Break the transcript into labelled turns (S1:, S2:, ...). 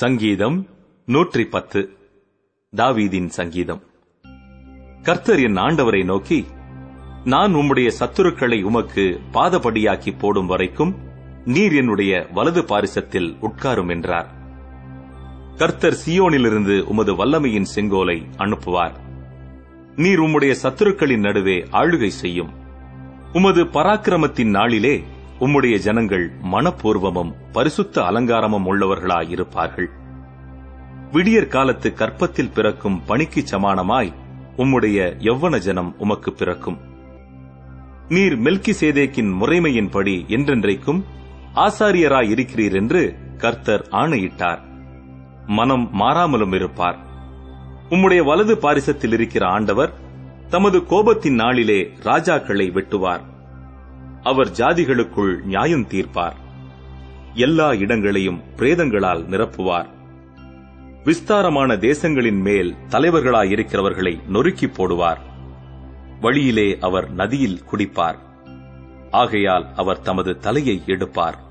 S1: சங்கீதம் நூற்றி பத்து தாவீதின் சங்கீதம். கர்த்தர் என் ஆண்டவரை நோக்கி நான் உம்முடைய சத்துருக்களை உமக்கு பாதபடியாக்கி போடும் வரைக்கும் நீர் என்னுடைய வலது பாரிசத்தில் உட்காரும் என்றார். கர்த்தர் சியோனிலிருந்து உமது வல்லமையின் செங்கோலை அனுப்புவார். நீர் உம்முடைய சத்துருக்களின் நடுவே ஆளுகை செய்யும். உமது பராக்கிரமத்தின் நாளிலே உம்முடைய ஜனங்கள் மனப்பூர்வமும் பரிசுத்த அலங்காரமும் உள்ளவர்களாயிருப்பார்கள். விடியற் காலத்து கற்பத்தில் பிறக்கும் பணிக்கு சமானமாய் உம்முடைய யவ்வன ஜனம் உமக்கு பிறக்கும். நீர் மெல்கி சேதேக்கின் முறைமையின்படி என்றென்றைக்கும் ஆசாரியராய் இருக்கிறீர் என்று கர்த்தர் ஆணையிட்டார். மனம் மாறாமலும் இருப்பார். உம்முடைய வலது பாரிசத்தில் இருக்கிற ஆண்டவர் தமது கோபத்தின் நாளிலே ராஜாக்களை வெட்டுவார். அவர் ஜாதிகளுக்குள் நியாயம் தீர்ப்பார். எல்லா இடங்களையும் பிரேதங்களால் நிரப்புவார். விஸ்தாரமான தேசங்களின் மேல் தலைவர்களாயிருக்கிறவர்களை நொறுக்கி போடுவார். வழியிலே அவர் நதியில் குடிப்பார். ஆகையால் அவர் தமது தலையை எடுப்பார்.